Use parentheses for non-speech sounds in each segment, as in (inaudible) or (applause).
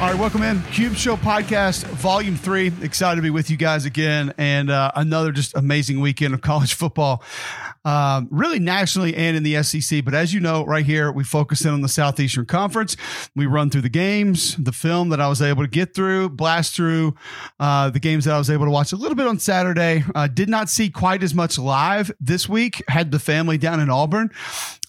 All right, welcome in. Cube Show Podcast, Volume 3. Excited to be with you guys again. And uh, another just amazing weekend of (laughs) college football, um, really nationally and in the SEC. But as you know, right here, we focus in on the Southeastern Conference. We run through the games, the film that I was able to get through, blast through uh, the games that I was able to watch a little bit on Saturday. Uh, did not see quite as much live this week. Had the family down in Auburn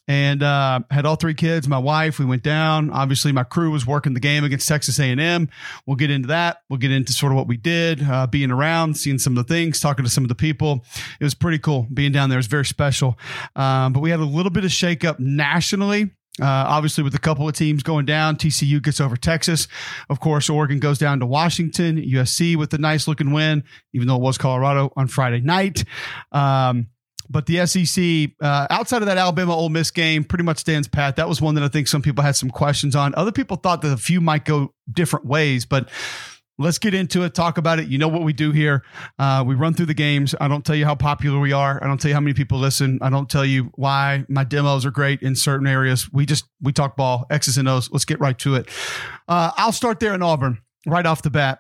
and uh, had all three kids. My wife, we went down. Obviously, my crew was working the game against Texas A&M. We'll get into that. We'll get into sort of what we did, uh, being around, seeing some of the things, talking to some of the people. It was pretty cool being down there. It was very special. Um, but we had a little bit of shakeup nationally. Uh, obviously, with a couple of teams going down, TCU gets over Texas. Of course, Oregon goes down to Washington. USC with a nice looking win, even though it was Colorado on Friday night. Um, but the SEC, uh, outside of that Alabama Ole Miss game, pretty much stands pat. That was one that I think some people had some questions on. Other people thought that a few might go different ways, but let's get into it, talk about it. You know what we do here. Uh, we run through the games. I don't tell you how popular we are. I don't tell you how many people listen. I don't tell you why my demos are great in certain areas. We just we talk ball, X's and O's. Let's get right to it. Uh, I'll start there in Auburn right off the bat.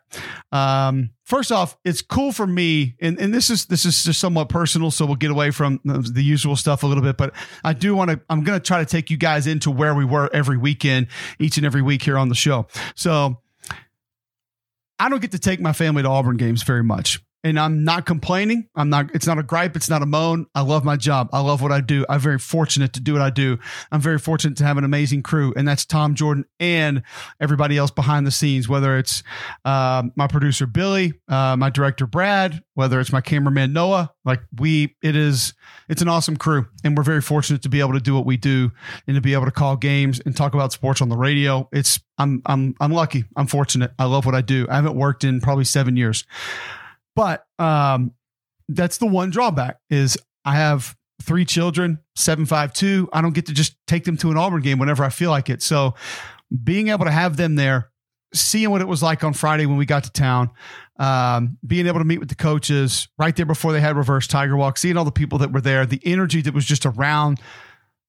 Um, first off, it's cool for me, and, and this is this is just somewhat personal, so we'll get away from the usual stuff a little bit. But I do want to. I'm going to try to take you guys into where we were every weekend, each and every week here on the show. So. I don't get to take my family to Auburn games very much and I'm not complaining. I'm not, it's not a gripe. It's not a moan. I love my job. I love what I do. I'm very fortunate to do what I do. I'm very fortunate to have an amazing crew, and that's Tom Jordan and everybody else behind the scenes, whether it's uh, my producer Billy, uh, my director Brad, whether it's my cameraman Noah. Like we, it is, it's an awesome crew, and we're very fortunate to be able to do what we do and to be able to call games and talk about sports on the radio. It's, I'm, I'm, I'm lucky. I'm fortunate. I love what I do. I haven't worked in probably seven years. But um, that's the one drawback is I have three children, seven, five, two. I don't get to just take them to an Auburn game whenever I feel like it. So being able to have them there, seeing what it was like on Friday when we got to town, um, being able to meet with the coaches right there before they had reverse Tiger Walk, seeing all the people that were there, the energy that was just around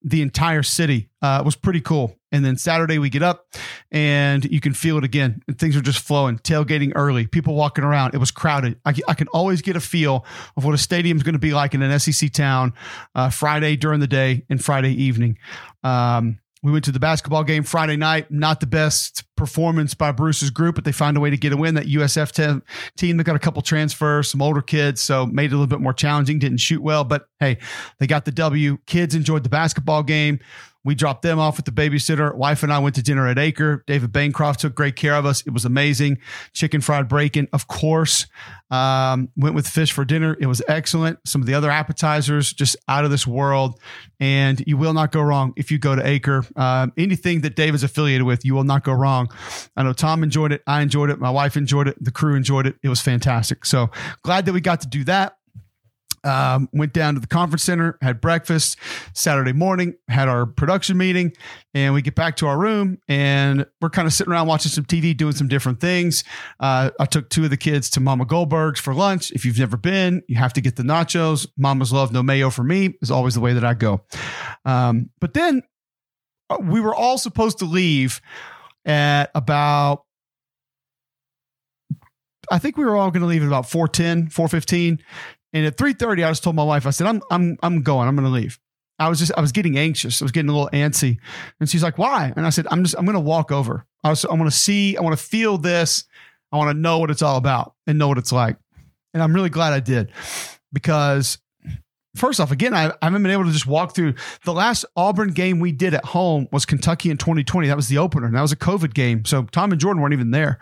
the entire city uh, was pretty cool. And then Saturday we get up and you can feel it again. Things are just flowing, tailgating early, people walking around. It was crowded. I, I can always get a feel of what a stadium is going to be like in an SEC town uh, Friday during the day and Friday evening. Um, we went to the basketball game Friday night. Not the best performance by Bruce's group, but they found a way to get a win. That USF te- team, they got a couple transfers, some older kids, so made it a little bit more challenging. Didn't shoot well, but hey, they got the W. Kids enjoyed the basketball game. We dropped them off with the babysitter. Wife and I went to dinner at Acre. David Bancroft took great care of us. It was amazing. Chicken fried bacon, of course. Um, went with fish for dinner. It was excellent. Some of the other appetizers, just out of this world. And you will not go wrong if you go to Acre. Um, anything that Dave is affiliated with, you will not go wrong. I know Tom enjoyed it. I enjoyed it. My wife enjoyed it. The crew enjoyed it. It was fantastic. So glad that we got to do that. Um, went down to the conference center, had breakfast Saturday morning, had our production meeting, and we get back to our room and we're kind of sitting around watching some TV, doing some different things. Uh, I took two of the kids to Mama Goldberg's for lunch. If you've never been, you have to get the nachos. Mama's love, no mayo for me is always the way that I go. Um, but then uh, we were all supposed to leave at about I think we were all going to leave at about 410, 415. And at 3:30, I just told my wife, I said, I'm I'm I'm going, I'm gonna leave. I was just I was getting anxious. I was getting a little antsy. And she's like, why? And I said, I'm just I'm gonna walk over. I was I want to see, I want to feel this. I want to know what it's all about and know what it's like. And I'm really glad I did because first off, again, I, I haven't been able to just walk through the last Auburn game we did at home was Kentucky in 2020. That was the opener. And that was a COVID game. So Tom and Jordan weren't even there.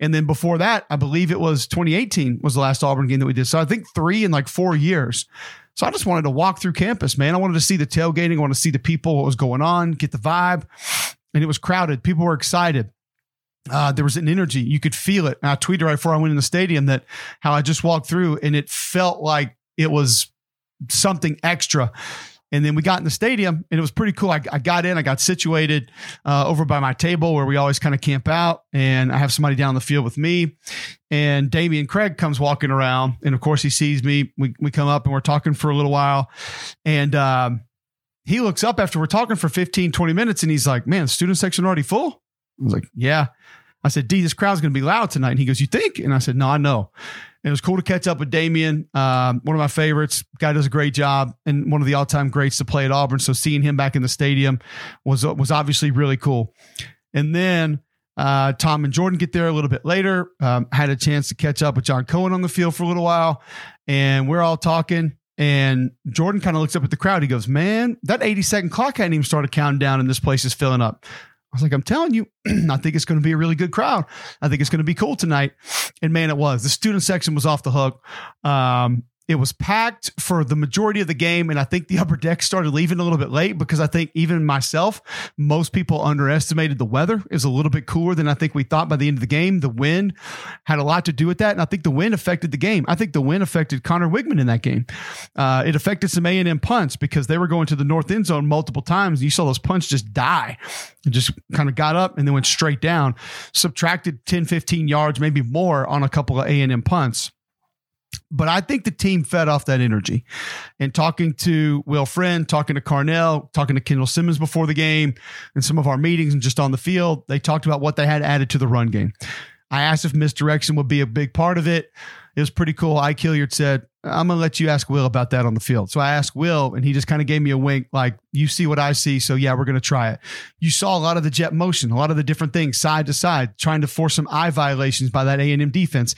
And then before that, I believe it was 2018 was the last Auburn game that we did. So I think three in like four years. So I just wanted to walk through campus, man. I wanted to see the tailgating. I wanted to see the people, what was going on, get the vibe. And it was crowded. People were excited. Uh, there was an energy. You could feel it. And I tweeted right before I went in the stadium that how I just walked through and it felt like it was something extra. And then we got in the stadium and it was pretty cool. I, I got in, I got situated uh, over by my table where we always kind of camp out. And I have somebody down the field with me. And Damian Craig comes walking around. And of course, he sees me. We, we come up and we're talking for a little while. And um, he looks up after we're talking for 15, 20 minutes and he's like, Man, the student section already full? I was like, Yeah. I said, D, this crowd's going to be loud tonight. And he goes, You think? And I said, No, I know. And it was cool to catch up with Damien, um, one of my favorites. Guy does a great job and one of the all time greats to play at Auburn. So seeing him back in the stadium was was obviously really cool. And then uh, Tom and Jordan get there a little bit later. Um, had a chance to catch up with John Cohen on the field for a little while, and we're all talking. And Jordan kind of looks up at the crowd. He goes, "Man, that 80 second clock hadn't even started counting down, and this place is filling up." I was like, I'm telling you, (clears throat) I think it's going to be a really good crowd. I think it's going to be cool tonight. And man, it was. The student section was off the hook. Um, it was packed for the majority of the game, and I think the (laughs) upper deck started leaving a little bit late because I think even myself, most people underestimated the weather. It was a little bit cooler than I think we thought by the end of the game. The wind had a lot to do with that, and I think the wind affected the game. I think the wind affected Conner Weigman in that game. Uh, it affected some A and M punts because they were going to the north end zone multiple times. And you saw those punts just die and just kind of got up and then went straight down. Subtracted 10, 15 yards, maybe more on a couple of A and M punts. But I think the team fed off that energy. And talking to Will Friend, talking to Carnell, talking to Kendall Simmons before the game, and some of our meetings and just on the field, they talked about what they had added to the run game. I asked if misdirection would be a big part of it. It was pretty cool. Ike Hilliard said, I'm going to let you ask Will about that on the field. So I asked Will, and he just kind of gave me a wink, like, you see what I see. So yeah, we're going to try it. You saw a lot of the jet motion, a lot of the different things side to side, trying to force some eye violations by that A&M defense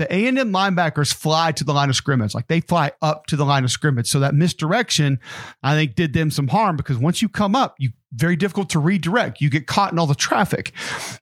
the A&M linebackers fly to the line of scrimmage. Like they fly up to the line of scrimmage. So that misdirection, I think, did them some harm because once you come up, you very difficult to redirect. You get caught in all the traffic.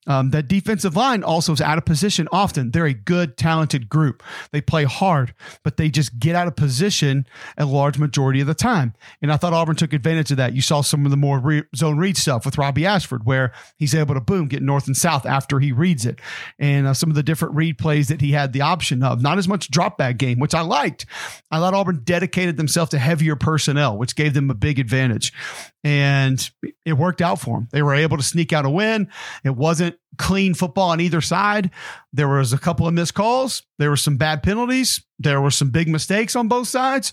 Um, that defensive line also is out of position often. They're a good, talented group. They play hard, but they just get out of position a large majority of the time. And I thought Auburn took advantage of that. You saw some of the more re- zone read stuff with Robbie Ashford, where he's able to boom, get north and south after he reads it. And uh, some of the different read plays that he had the option of. Not as much drop back game, which I liked. I thought Auburn dedicated themselves to heavier personnel, which gave them a big advantage. And it worked out for them. They were able to sneak out a win. It wasn't clean football on either side. There was a couple of missed calls. There were some bad penalties. There were some big mistakes on both sides.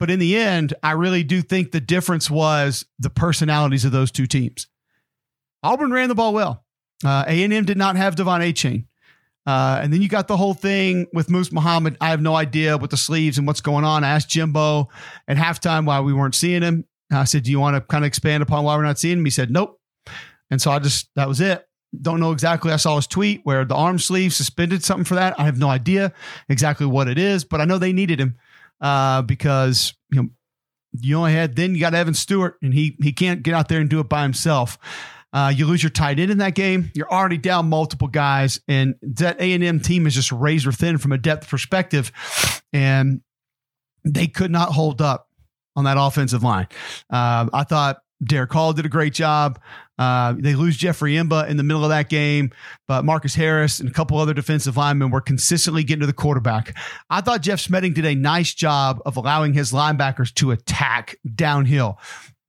But in the end, I really do think the difference was the personalities of those two teams. Auburn ran the ball well. Uh, A&M did not have De'Von Achane. Uh, and then you got the whole thing with Moose Muhammad. I have no idea with the sleeves and what's going on. I asked Jimbo at halftime why we weren't seeing him. I said, Do you want to kind of expand upon why we're not seeing him? He said, Nope. And so I just, that was it. Don't know exactly. I saw his tweet where the arm sleeve suspended something for that. I have no idea exactly what it is, but I know they needed him uh, because, you know, you only had, then you got Evan Stewart and he, he can't get out there and do it by himself. Uh, you lose your tight end in that game. You're already down multiple guys, and that A and M team is just razor thin from a depth perspective, and they could not hold up on that offensive line. Uh, I thought Derick Hall did a great job. Uh, they lose Jeffrey M'ba in the middle of that game, but Marcus Harris and a couple other defensive linemen were consistently getting to the quarterback. I thought Jeff Schmedding did a nice job of allowing his linebackers to attack downhill.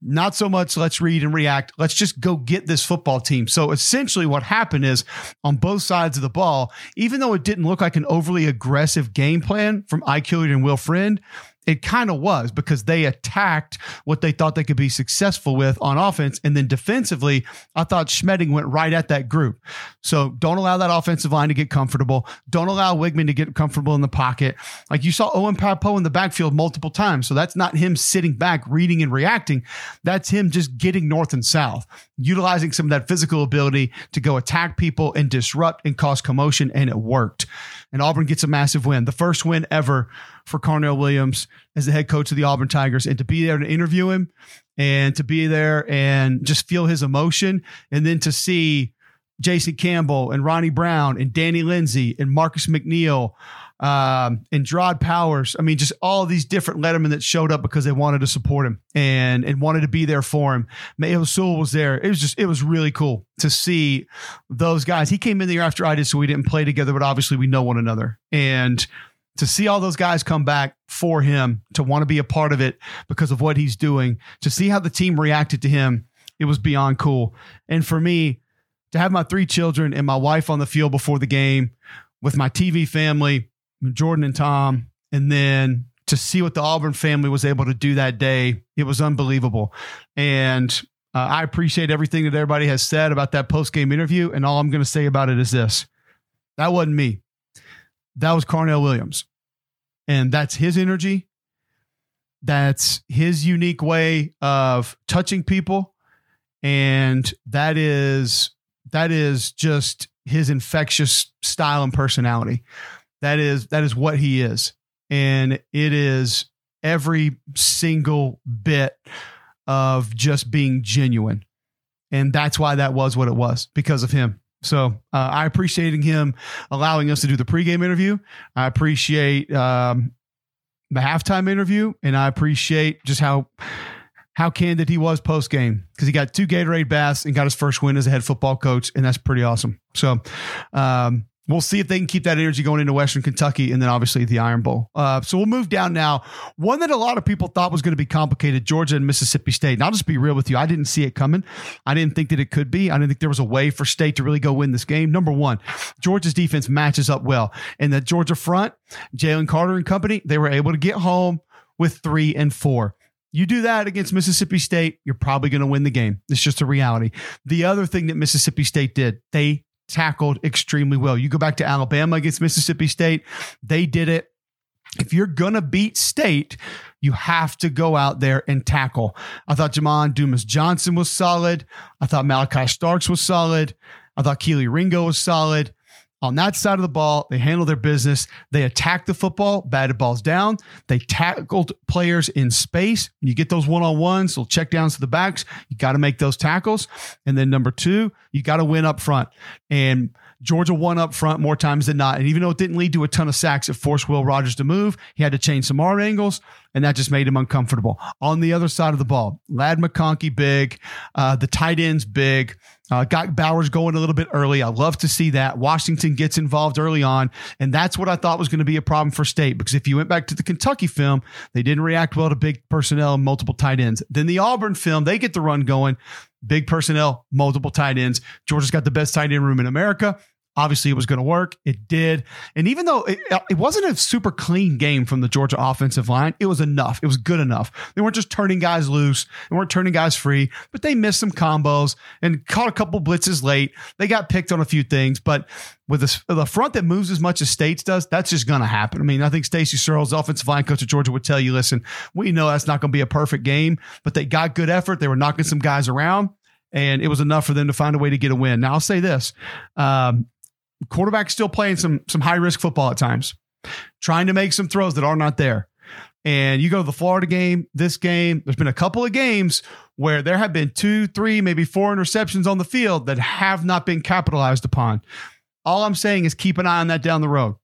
Not so much let's read and react. Let's just go get this football team. So essentially, what happened is on both sides of the ball, even though it didn't look like an overly aggressive game plan from Ike Hilliard and Will Friend, it kind of was because they attacked what they thought they could be successful with on offense. And then defensively, I thought Schmedding went right at that group. So don't allow that offensive line to get comfortable. Don't allow Weigman to get comfortable in the pocket. Like you saw Owen Pappoe in the backfield multiple times. So that's not him sitting back, reading and reacting. That's him just getting north and south, utilizing some of that physical ability to go attack people and disrupt and cause commotion. And it worked. And Auburn gets a massive win, the first win ever for Carnell Williams as the head coach of the Auburn Tigers and to be there to interview him and to be there and just feel his emotion and then to see Jason Campbell and Ronnie Brown and Danny Lindsay and Marcus McNeil um, and Jerraud Powers. I mean, just all these different Lettermen that showed up because they wanted to support him and and wanted to be there for him. Mayo Sewell was there. It was just it was really cool to see those guys. He came in the year after I did, so we didn't play together, but obviously we know one another. And to see all those guys come back for him, to want to be a part of it because of what he's doing, to see how the team reacted to him, it was beyond cool. And for me, to have my three children and my wife on the field before the game with my TV family, Jordan and Tom, and then to see what the Auburn family was able to do that day, it was unbelievable. And uh, I appreciate everything that everybody has said about that post game interview. And all I'm going to say about it is this that wasn't me, that was Carnell Williams. And that's his energy. That's his unique way of touching people. And that is that is just his infectious style and personality. That is that is what he is. And it is every single bit of just being genuine. And that's why that was what it was because of him. So uh, I appreciating him allowing us to do the pregame interview. I appreciate um, the halftime interview, and I appreciate just how how candid he was post game because he got two Gatorade baths and got his first win as a head football coach, and that's pretty awesome. So, um, We'll see if they can keep that energy going into Western Kentucky and then obviously the Iron Bowl. Uh, so we'll move down now. One that a lot of people thought was going to be complicated Georgia and Mississippi State. And I'll just be real with you. I didn't see it coming. I didn't think that it could be. I didn't think there was a way for State to really go win this game. Number one, Georgia's defense matches up well. And the Georgia front, Jalen Carter and company, they were able to get home with three and four. You do that against Mississippi State, you're probably going to win the game. It's just a reality. The other thing that Mississippi State did, they tackled extremely well. You go back to Alabama against Mississippi State, they did it. If you're going to beat state, you have to go out there and tackle. I thought Jamon Dumas Johnson was solid. I thought Malaki Starks was solid. I thought Kelee Ringo was solid on that side of the ball. They handled their business. They attacked the football, batted balls down. They tackled players in space. You get those one on ones, little check downs to the backs. You got to make those tackles. And then number two, you got to win up front. And Georgia won up front more times than not. And even though it didn't lead to a ton of sacks, it forced Will Rogers to move. He had to change some arm angles, and that just made him uncomfortable. On the other side of the ball, Ladd McConkey big, uh, the tight ends big. Uh, got Bowers going a little bit early. I love to see that. Washington gets involved early on. And that's what I thought was going to be a problem for State because if you went back to the Kentucky film, they didn't react well to big personnel and multiple tight ends. Then the Auburn film, they get the run going, big personnel, multiple tight ends. Georgia's got the best tight end room in America. Obviously, it was going to work. It did. And even though it, it wasn't a super clean game from the Georgia offensive line, it was enough. It was good enough. They weren't just turning guys loose. They weren't turning guys free, but they missed some combos and caught a couple blitzes late. They got picked on a few things, but with the front that moves as much as States does, that's just going to happen. I mean, I think Stacy Searels, offensive line coach of Georgia, would tell you, listen, we know that's not going to be a perfect game, but they got good effort. They were knocking some guys around and it was enough for them to find a way to get a win. Now I'll say this: um, quarterback still playing some some high risk football at times, trying to make some throws that are not there. And you go to the Florida game, this game, there's been a couple of games where there have been two, three, maybe four interceptions on the field that have not been capitalized upon. All I'm saying is keep an eye on that down the road.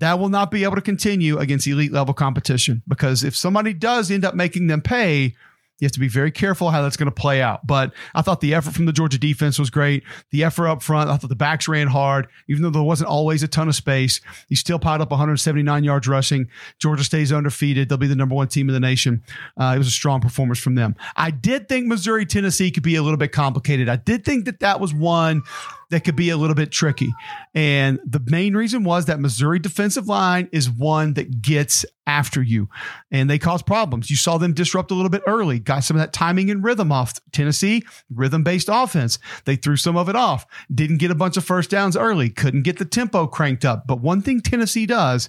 That will not be able to continue against elite level competition because if somebody does end up making them pay, you have to be very careful how that's going to play out. But I thought the effort from the Georgia defense was great. The effort up front, I thought the backs ran hard, even though there wasn't always a ton of space. He still piled up 179 yards rushing. Georgia stays undefeated. They'll be the number one team in the nation. Uh, it was a strong performance from them. I did think Missouri Tennessee could be a little bit complicated. I did think that that was one that could be a little bit tricky. And the main reason was that Missouri defensive line is one that gets after you and they cause problems. You saw them disrupt a little bit early, got some of that timing and rhythm off. Tennessee, rhythm based offense. They threw some of it off, didn't get a bunch of first downs early, couldn't get the tempo cranked up. But one thing Tennessee does,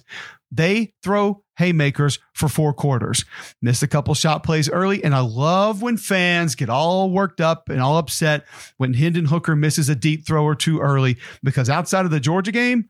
they throw haymakers for four quarters. Missed a couple shot plays early. And I love when fans get all worked up and all upset when Hendon Hooker misses a deep throw or two early, because outside of the Georgia game,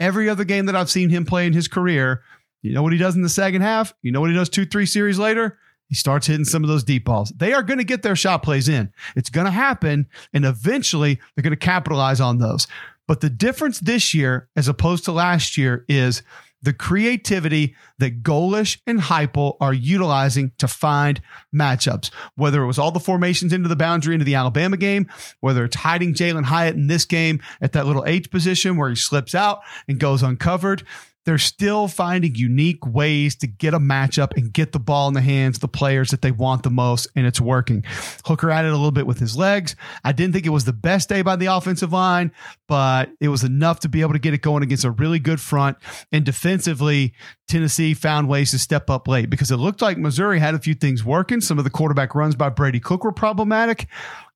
every other game that I've seen him play in his career, You know what he does in the second half? You know what he does two, three series later? He starts hitting some of those deep balls. They are going to get their shot plays in. It's going to happen. And eventually they're going to capitalize on those. But the difference this year, as opposed to last year, is the creativity that Golesh and Heupel are utilizing to find matchups. Whether it was all the formations into the boundary into the Alabama game, whether it's hiding Jalin Hyatt in this game at that little H position where he slips out and goes uncovered they're still finding unique ways to get a matchup and get the ball in the hands of the players that they want the most, and it's working. Hooker added a little bit with his legs. I didn't think it was the best day by the offensive line, but it was enough to be able to get it going against a really good front. And defensively, Tennessee found ways to step up late because it looked like Missouri had a few things working. Some of the quarterback runs by Brady Cook were problematic.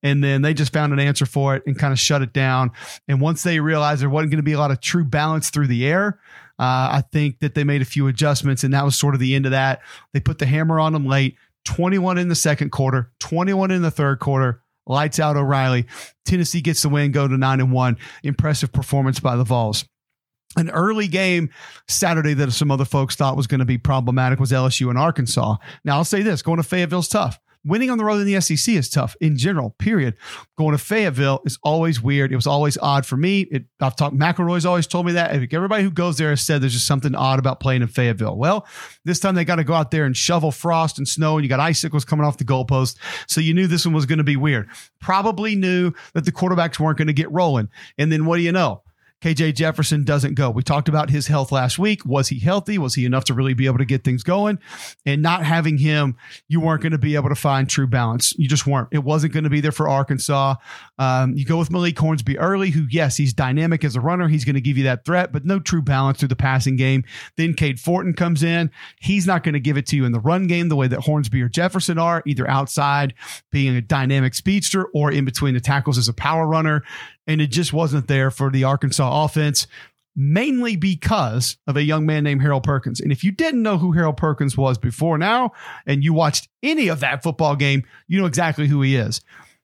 And then they just found an answer for it and kind of shut it down. And once they realized there wasn't going to be a lot of true balance through the air, uh, I think that they made a few adjustments, and that was sort of the end of that. They put the hammer on them late 21 in the second quarter, 21 in the third quarter. Lights out O'Reilly. Tennessee gets the win, go to 9 and 1. Impressive performance by the Vols. An early game Saturday that some other folks thought was going to be problematic was LSU and Arkansas. Now, I'll say this going to Fayetteville's tough winning on the road in the SEC is tough in general, period. Going to Fayetteville is always weird. It was always odd for me. It, I've talked, McElroy's always told me that. Everybody who goes there has said there's just something odd about playing in Fayetteville. Well, this time they got to go out there and shovel frost and snow, and you got icicles coming off the goalpost. So you knew this one was going to be weird. Probably knew that the quarterbacks weren't going to get rolling. And then what do you know? KJ Jefferson doesn't go. We talked about his health last week. Was he healthy? Was he enough to really be able to get things going? And not having him, you weren't going to be able to find true balance. You just weren't. It wasn't going to be there for Arkansas. Um, you go with Malik Hornsby early, who, yes, he's dynamic as a runner. He's going to give you that threat, but no true balance through the passing game. Then Cade Fortin comes in. He's not going to give it to you in the run game the way that Hornsby or Jefferson are, either outside being a dynamic speedster or in between the tackles as a power runner and it just wasn't there for the Arkansas offense, mainly because of a young man named Harold Perkins. And if you didn't know who Harold Perkins was before now, and you watched any of that football game, you know exactly who he is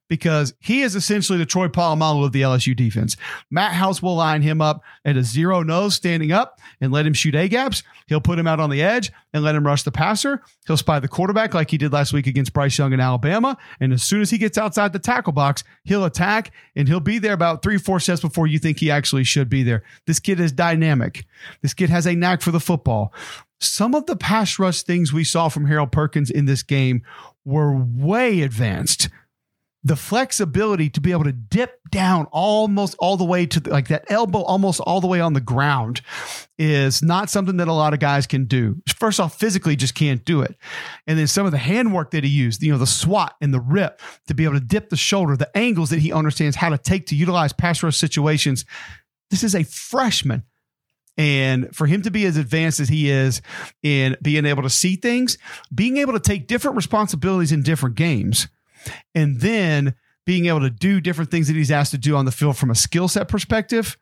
because he is essentially the Troy Polamalu of the LSU defense. Matt House will line him up at a zero nose standing up and let him shoot A gaps. He'll put him out on the edge and let him rush the passer. He'll spy the quarterback like he did last week against Bryce Young in Alabama. And as soon as he gets outside the tackle box, he'll attack and he'll be there about three, four steps before you think he actually should be there. This kid is dynamic. This kid has a knack for the football. Some of the pass rush things we saw from Harold Perkins in this game were way advanced the flexibility to be able to dip down almost all the way to the, like that elbow almost all the way on the ground is not something that a lot of guys can do. First off, physically just can't do it. And then some of the handwork that he used, you know, the swat and the rip to be able to dip the shoulder, the angles that he understands how to take to utilize pass rush situations. This is a freshman. And for him to be as advanced as he is in being able to see things, being able to take different responsibilities in different games, and then being able to do different things that he's asked to do on the field from a skill set perspective.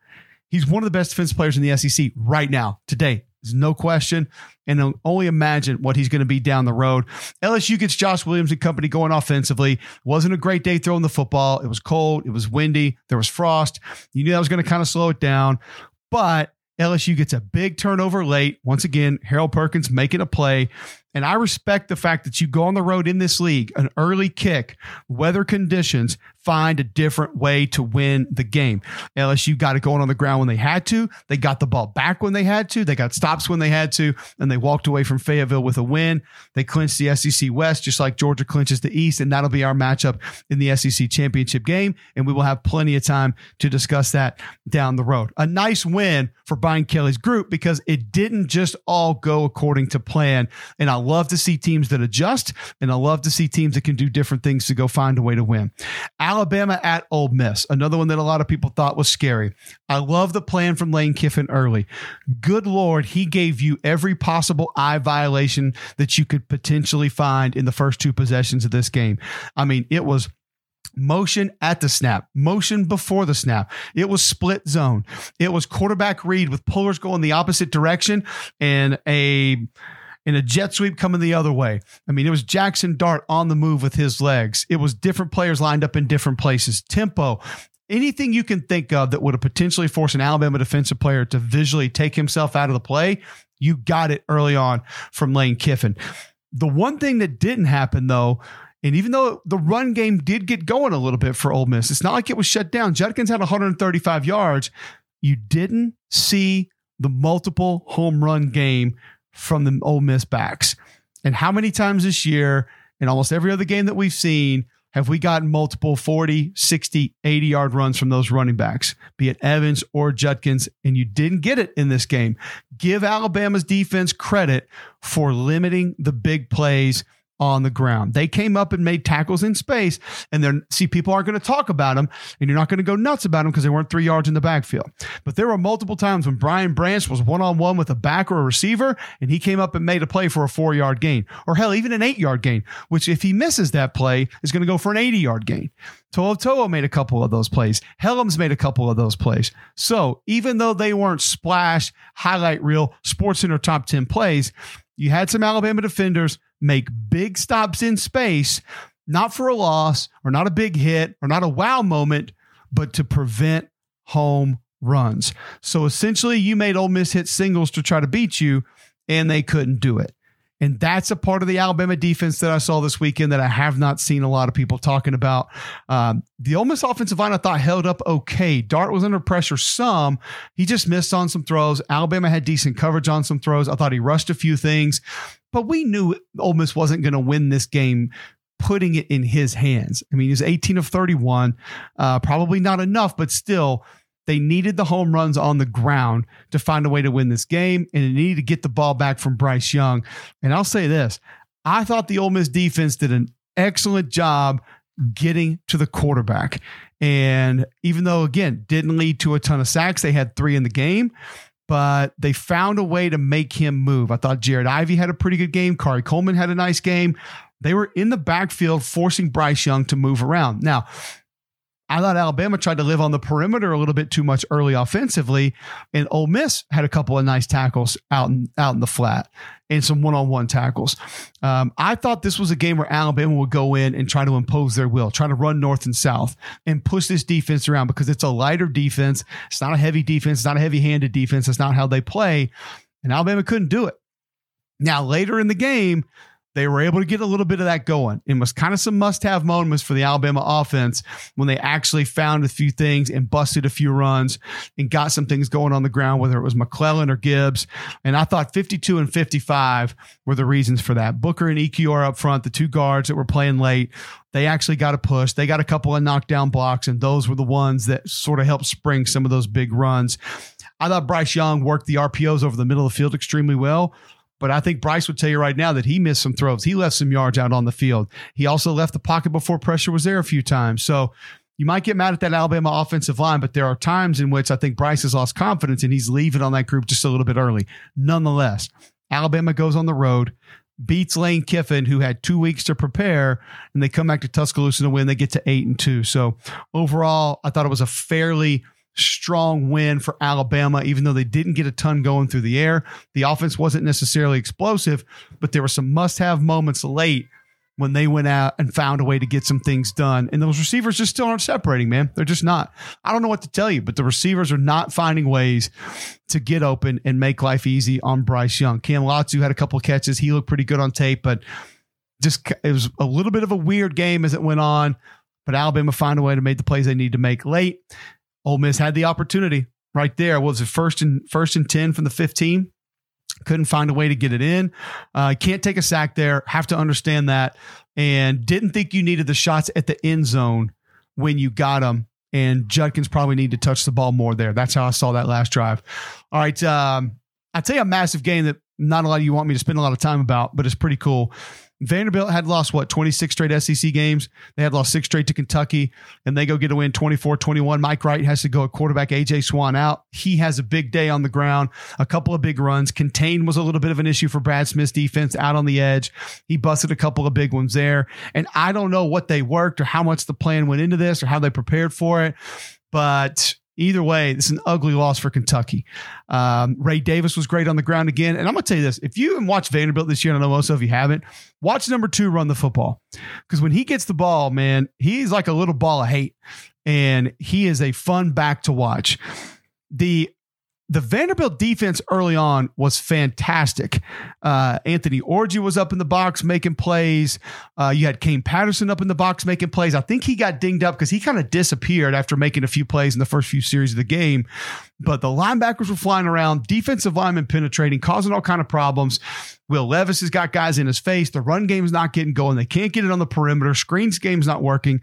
He's one of the best defense players in the SEC right now, today. There's no question. And only imagine what he's going to be down the road. LSU gets Josh Williams and company going offensively. Wasn't a great day throwing the football. It was cold. It was windy. There was frost. You knew that was going to kind of slow it down. But LSU gets a big turnover late. Once again, Harold Perkins making a play. And I respect the fact that you go on the road in this league, an early kick, weather conditions, find a different way to win the game. LSU got it going on the ground when they had to. They got the ball back when they had to. They got stops when they had to. And they walked away from Fayetteville with a win. They clinched the SEC West, just like Georgia clinches the East. And that'll be our matchup in the SEC championship game. And we will have plenty of time to discuss that down the road. A nice win for Brian Kelly's group because it didn't just all go according to plan. And I love to see teams that adjust. And I love to see teams that can do different things to go find a way to win. Alabama at Ole Miss, another one that a lot of people thought was scary. I love the plan from Lane Kiffin early. Good Lord, he gave you every possible eye violation that you could potentially find in the first two possessions of this game. I mean, it was motion at the snap, motion before the snap. It was split zone. It was quarterback read with pullers going the opposite direction and a in a jet sweep coming the other way. I mean, it was Jackson Dart on the move with his legs. It was different players lined up in different places. Tempo, anything you can think of that would have potentially forced an Alabama defensive player to visually take himself out of the play, You got it early on from Lane Kiffin. The one thing that didn't happen though, and even though the run game did get going a little bit for Ole Miss, it's not like it was shut down. Judkins had 135 yards. You didn't see the multiple home run game from the Ole Miss backs. And how many times this year, in almost every other game that we've seen, have we gotten multiple 40, 60, 80 yard runs from those running backs, be it Evans or Judkins, and you didn't get it in this game? Give Alabama's defense credit for limiting the big plays on the ground. They came up and made tackles in space, and then see people aren't going to talk about them, and you're not going to go nuts about them because they weren't three yards in the backfield. But there were multiple times when Brian Branch was one on one with a back or a receiver, and he came up and made a play for a four yard gain, or hell, even an eight yard gain. Which, if he misses that play, is going to go for an 80 yard gain. To'oTo'o made a couple of those plays. Hellams made a couple of those plays. So even though they weren't splash, highlight reel, Sports Center top 10 plays, you had some Alabama defenders make big stops in space, not for a loss or not a big hit or not a wow moment, but to prevent home runs. So essentially, you made Ole Miss hit singles to try to beat you, and they couldn't do it. And that's a part of the Alabama defense that I saw this weekend that I have not seen a lot of people talking about. Um, the Ole Miss offensive line I thought held up okay. Dart was under pressure some. He just missed on some throws. Alabama had decent coverage on some throws. I thought he rushed a few things, but we knew Ole Miss wasn't going to win this game putting it in his hands. I mean, he's 18 of 31, uh, probably not enough, but still they needed the home runs on the ground to find a way to win this game, and they needed to get the ball back from Bryce Young. And I'll say this I thought the Ole Miss defense did an excellent job getting to the quarterback. And even though, again, didn't lead to a ton of sacks, they had three in the game but they found a way to make him move. I thought Jared Ivey had a pretty good game. Khari Coleman had a nice game. They were in the backfield forcing Bryce Young to move around. Now, I thought Alabama tried to live on the perimeter a little bit too much early offensively, and Ole Miss had a couple of nice tackles out in, out in the flat and some one on one tackles. Um, I thought this was a game where Alabama would go in and try to impose their will, try to run north and south and push this defense around because it's a lighter defense. It's not a heavy defense. It's not a heavy handed defense. It's not how they play. And Alabama couldn't do it. Now, later in the game, they were able to get a little bit of that going. It was kind of some must have moments for the Alabama offense when they actually found a few things and busted a few runs and got some things going on the ground, whether it was McClellan or Gibbs. And I thought 52 and 55 were the reasons for that. Booker and Ekiyor up front, the two guards that were playing late, they actually got a push. They got a couple of knockdown blocks, and those were the ones that sort of helped spring some of those big runs. I thought Bryce Young worked the RPOs over the middle of the field extremely well. But I think Bryce would tell you right now that he missed some throws. He left some yards out on the field. He also left the pocket before pressure was there a few times. So you might get mad at that Alabama offensive line, but there are times in which I think Bryce has lost confidence and he's leaving on that group just a little bit early. Nonetheless, Alabama goes on the road, beats Lane Kiffin, who had two weeks to prepare, and they come back to Tuscaloosa to win. They get to eight and two. So overall, I thought it was a fairly strong win for Alabama, even though they didn't get a ton going through the air. The offense wasn't necessarily explosive, but there were some must have moments late when they went out and found a way to get some things done. And those receivers just still aren't separating, man. They're just not. I don't know what to tell you, but the receivers are not finding ways to get open and make life easy on Bryce Young. Cam Latu had a couple catches. He looked pretty good on tape, but just it was a little bit of a weird game as it went on. But Alabama found a way to make the plays they need to make late. Ole Miss had the opportunity right there. Was it first and first and ten from the fifteen? Couldn't find a way to get it in. Uh, can't take a sack there. Have to understand that. And didn't think you needed the shots at the end zone when you got them. And Judkins probably need to touch the ball more there. That's how I saw that last drive. All right. Um, I tell you a massive game that not a lot of you want me to spend a lot of time about, but it's pretty cool. Vanderbilt had lost what 26 straight SEC games. They had lost six straight to Kentucky, and they go get a win 24-21. Mike Wright has to go a quarterback AJ Swann out. He has a big day on the ground, a couple of big runs. Contain was a little bit of an issue for Brad Smith's defense out on the edge. He busted a couple of big ones there, and I don't know what they worked or how much the plan went into this or how they prepared for it, but Either way, is an ugly loss for Kentucky. Um, Ray Davis was great on the ground again. And I'm going to tell you this if you haven't watched Vanderbilt this year, I know most of you haven't, watch number two run the football. Because when he gets the ball, man, he's like a little ball of hate. And he is a fun back to watch. The the Vanderbilt defense early on was fantastic. Uh, Anfernee Orji was up in the box making plays. Uh, you had Kane Patterson up in the box making plays. I think he got dinged up because he kind of disappeared after making a few plays in the first few series of the game. But the linebackers were flying around, defensive linemen penetrating, causing all kind of problems. Will Levis has got guys in his face. The run game's not getting going. They can't get it on the perimeter. Screens game's not working.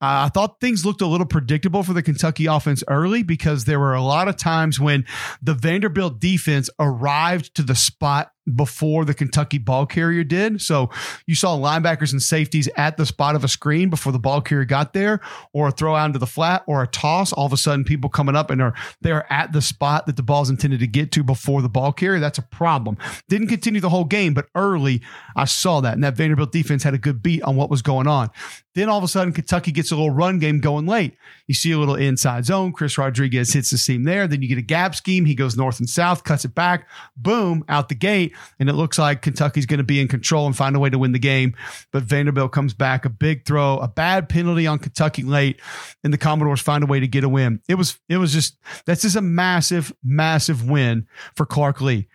Uh, I thought things looked a little predictable for the Kentucky offense early because there were a lot of times when the Vanderbilt defense arrived to the spot before the Kentucky ball carrier did. So you saw linebackers and safeties at the spot of a screen before the ball carrier got there, or a throw out into the flat, or a toss. All of a sudden, people coming up and are they're at the spot that the ball's intended to get to before the ball carrier. That's a problem. Didn't continue the whole game, but early I saw that, and that Vanderbilt defense had a good beat on what was going on. Then all of a sudden, Kentucky gets a little run game going late. You see a little inside zone. Chris Rodriguez hits the seam there. Then you get a gap scheme. He goes north and south, cuts it back, boom, out the gate. And it looks like Kentucky's going to be in control and find a way to win the game. But Vanderbilt comes back, a big throw, a bad penalty on Kentucky late, and the Commodores find a way to get a win. It was, it was just, that's just a massive, massive win for Clark Lea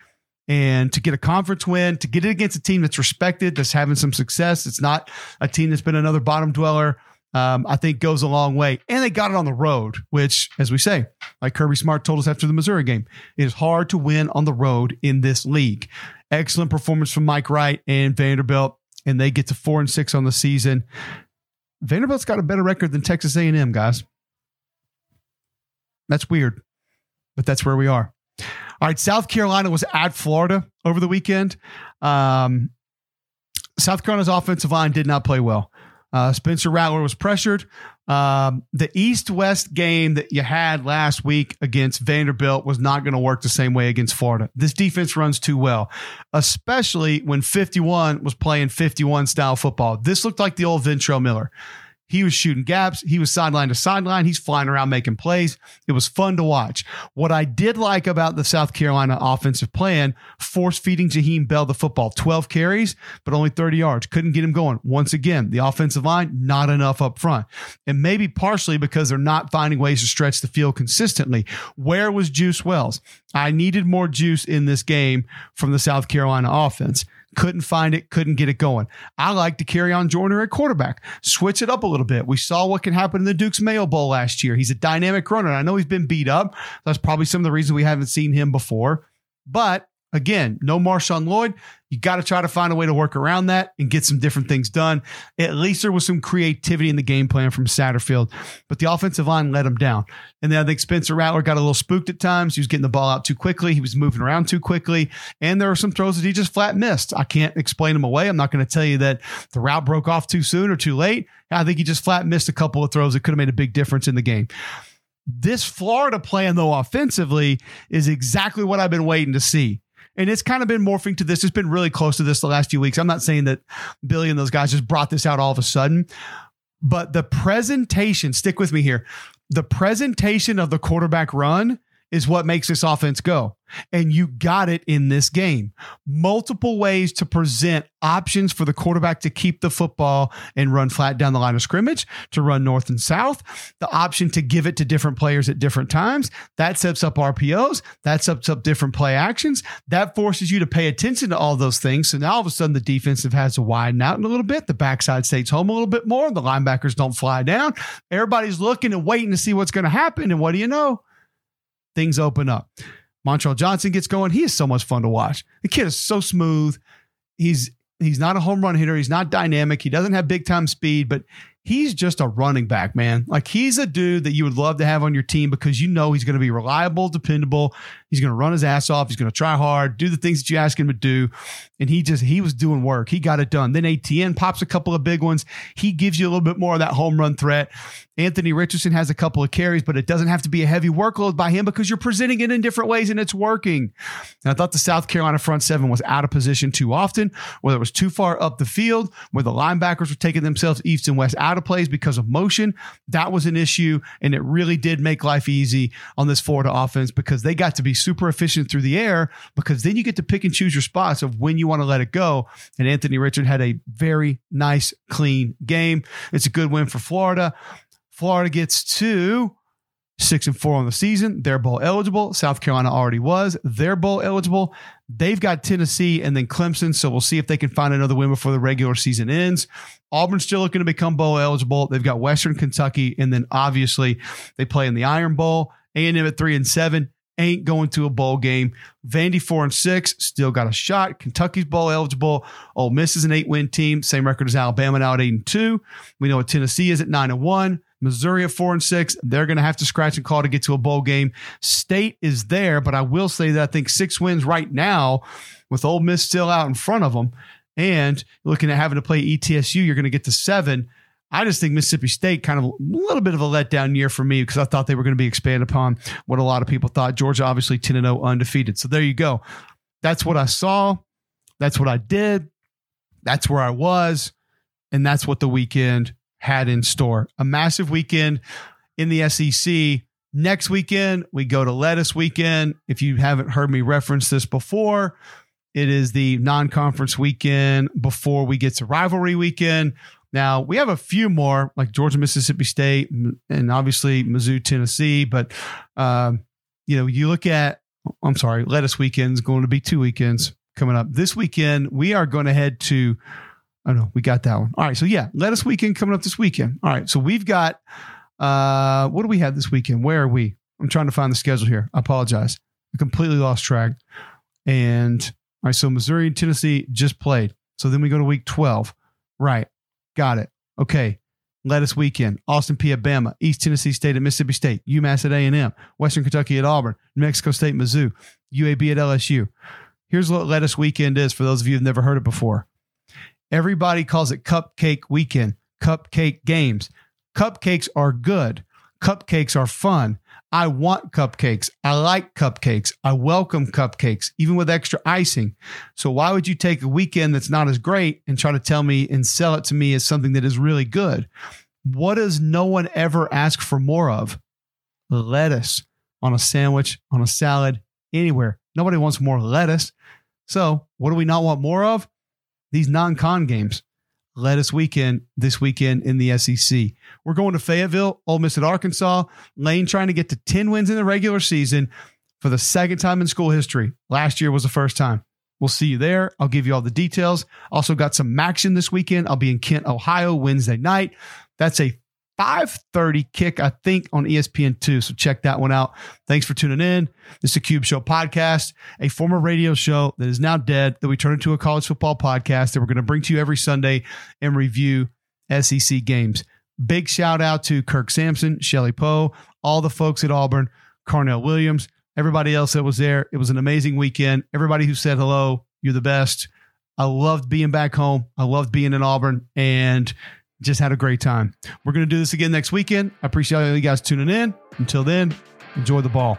and to get a conference win, to get it against a team that's respected, that's having some success. It's not a team that's been another bottom dweller. Um, I think goes a long way. And they got it on the road, which, as we say, like Kirby Smart told us after the Missouri game, it is hard to win on the road in this league. Excellent performance from Mike Wright and Vanderbilt, and they get to four and six on the season. Vanderbilt's got a better record than Texas A&M, guys. That's weird, but that's where we are. All right, South Carolina was at Florida over the weekend. Um, South Carolina's offensive line did not play well. Uh, Spencer Rattler was pressured. Um, the East West game that you had last week against Vanderbilt was not going to work the same way against Florida. This defense runs too well, especially when 51 was playing 51 style football. This looked like the old Ventrell Miller. He was shooting gaps. He was sideline to sideline. He's flying around making plays. It was fun to watch. What I did like about the South Carolina offensive plan, force feeding Jaheim Bell the football, 12 carries, but only 30 yards. Couldn't get him going. Once again, the offensive line, not enough up front. And maybe partially because they're not finding ways to stretch the field consistently. Where was Juice Wells? I needed more juice in this game from the South Carolina offense. Couldn't find it, couldn't get it going. I like to carry on Joyner at quarterback. Switch it up a little bit. We saw what can happen in the Duke's Mayo Bowl last year. He's a dynamic runner. I know he's been beat up. That's probably some of the reasons we haven't seen him before. But again, no Marshawn Lloyd. You got to try to find a way to work around that and get some different things done. At least there was some creativity in the game plan from Satterfield, but the offensive line let him down. And then I think Spencer Rattler got a little spooked at times. He was getting the ball out too quickly. He was moving around too quickly. And there were some throws that he just flat missed. I can't explain them away. I'm not going to tell you that the route broke off too soon or too late. I think he just flat missed a couple of throws that could have made a big difference in the game. This Florida plan, though, offensively, is exactly what I've been waiting to see. And it's kind of been morphing to this. It's been really close to this the last few weeks. I'm not saying that Billy and those guys just brought this out all of a sudden, but the presentation, stick with me here. The presentation of the quarterback run is what makes this offense go. And you got it in this game. Multiple ways to present options for the quarterback to keep the football and run flat down the line of scrimmage, to run north and south, the option to give it to different players at different times. That sets up RPOs, that sets up different play actions. That forces you to pay attention to all those things. So now all of a sudden the defensive has to widen out a little bit. The backside stays home a little bit more. The linebackers don't fly down. Everybody's looking and waiting to see what's going to happen. And what do you know? Things open up. Montrell Johnson gets going. He is so much fun to watch. The kid is so smooth. He's he's not a home run hitter. He's not dynamic. He doesn't have big time speed, but he's just a running back, man. Like he's a dude that you would love to have on your team because you know he's going to be reliable, dependable. He's going to run his ass off. He's going to try hard, do the things that you ask him to do. And he just, he was doing work. He got it done. Then Etienne pops a couple of big ones. He gives you a little bit more of that home run threat. Anthony Richardson has a couple of carries, but it doesn't have to be a heavy workload by him because you're presenting it in different ways and it's working. And I thought the South Carolina front seven was out of position too often, whether it was too far up the field, where the linebackers were taking themselves east and west out of plays because of motion. That was an issue, and it really did make life easy on this Florida offense because they got to be super efficient through the air because then you get to pick and choose your spots of when you want to let it go. And Anthony Richard had a very nice, clean game. It's a good win for Florida. Florida gets to six and four on the season. They're bowl eligible. South Carolina already was. They're bowl eligible. They've got Tennessee and then Clemson. So we'll see if they can find another win before the regular season ends. Auburn's still looking to become bowl eligible. They've got Western Kentucky, and then obviously they play in the Iron Bowl. A&M at three and seven ain't going to a bowl game. Vandy four and six still got a shot. Kentucky's bowl eligible. Ole Miss is an eight win team, same record as Alabama now at eight and two. We know what Tennessee is at nine and one. Missouri at four and six. They're going to have to scratch and call to get to a bowl game. State is there, but I will say that I think six wins right now with Ole Miss still out in front of them. And looking at having to play ETSU, you're going to get to seven. I just think Mississippi State kind of a little bit of a letdown year for me because I thought they were going to be expanded upon what a lot of people thought. Georgia obviously 10 0 undefeated. So there you go. That's what I saw. That's what I did. That's where I was. And that's what the weekend had in store. A massive weekend in the SEC. Next weekend, we go to Lettuce Weekend. If you haven't heard me reference this before, it is the non conference weekend before we get to rivalry weekend. Now, we have a few more like Georgia, Mississippi State, and obviously Mizzou, Tennessee. But, um, you know, you look at, I'm sorry, Lettuce Weekend is going to be two weekends coming up. This weekend, we are going to head to Oh no, we got that one. All right. So yeah, lettuce weekend coming up this weekend. All right. So we've got uh what do we have this weekend? Where are we? I'm trying to find the schedule here. I apologize. I completely lost track. And all right, so Missouri and Tennessee just played. So then we go to week 12. Right. Got it. Okay. Lettuce weekend. Austin at Bama, East Tennessee State at Mississippi State, UMass at A&M, Western Kentucky at Auburn, New Mexico State, Mizzou, UAB at LSU. Here's what lettuce weekend is for those of you who've never heard it before. Everybody calls it cupcake weekend, cupcake games. Cupcakes are good. Cupcakes are fun. I want cupcakes. I like cupcakes. I welcome cupcakes, even with extra icing. So, why would you take a weekend that's not as great and try to tell me and sell it to me as something that is really good? What does no one ever ask for more of? Lettuce on a sandwich, on a salad, anywhere. Nobody wants more lettuce. So, what do we not want more of? these non-con games. Lettuce weekend this weekend in the SEC. We're going to Fayetteville, Ole Miss at Arkansas. Lane trying to get to 10 wins in the regular season for the second time in school history. Last year was the first time. We'll see you there. I'll give you all the details. Also got some action this weekend. I'll be in Kent, Ohio Wednesday night. That's a 5:30 kick, I think, on ESPN2. So check that one out. Thanks for tuning in. This is the Cube Show podcast, a former radio show that is now dead, that we turned into a college football podcast that we're going to bring to you every Sunday and review SEC games. Big shout out to Kirk Sampson, Shelly Poe, all the folks at Auburn, Carnell Williams, everybody else that was there. It was an amazing weekend. Everybody who said hello, you're the best. I loved being back home. I loved being in Auburn. And just had a great time. We're going to do this again next weekend. I appreciate all you guys tuning in. Until then, enjoy the ball.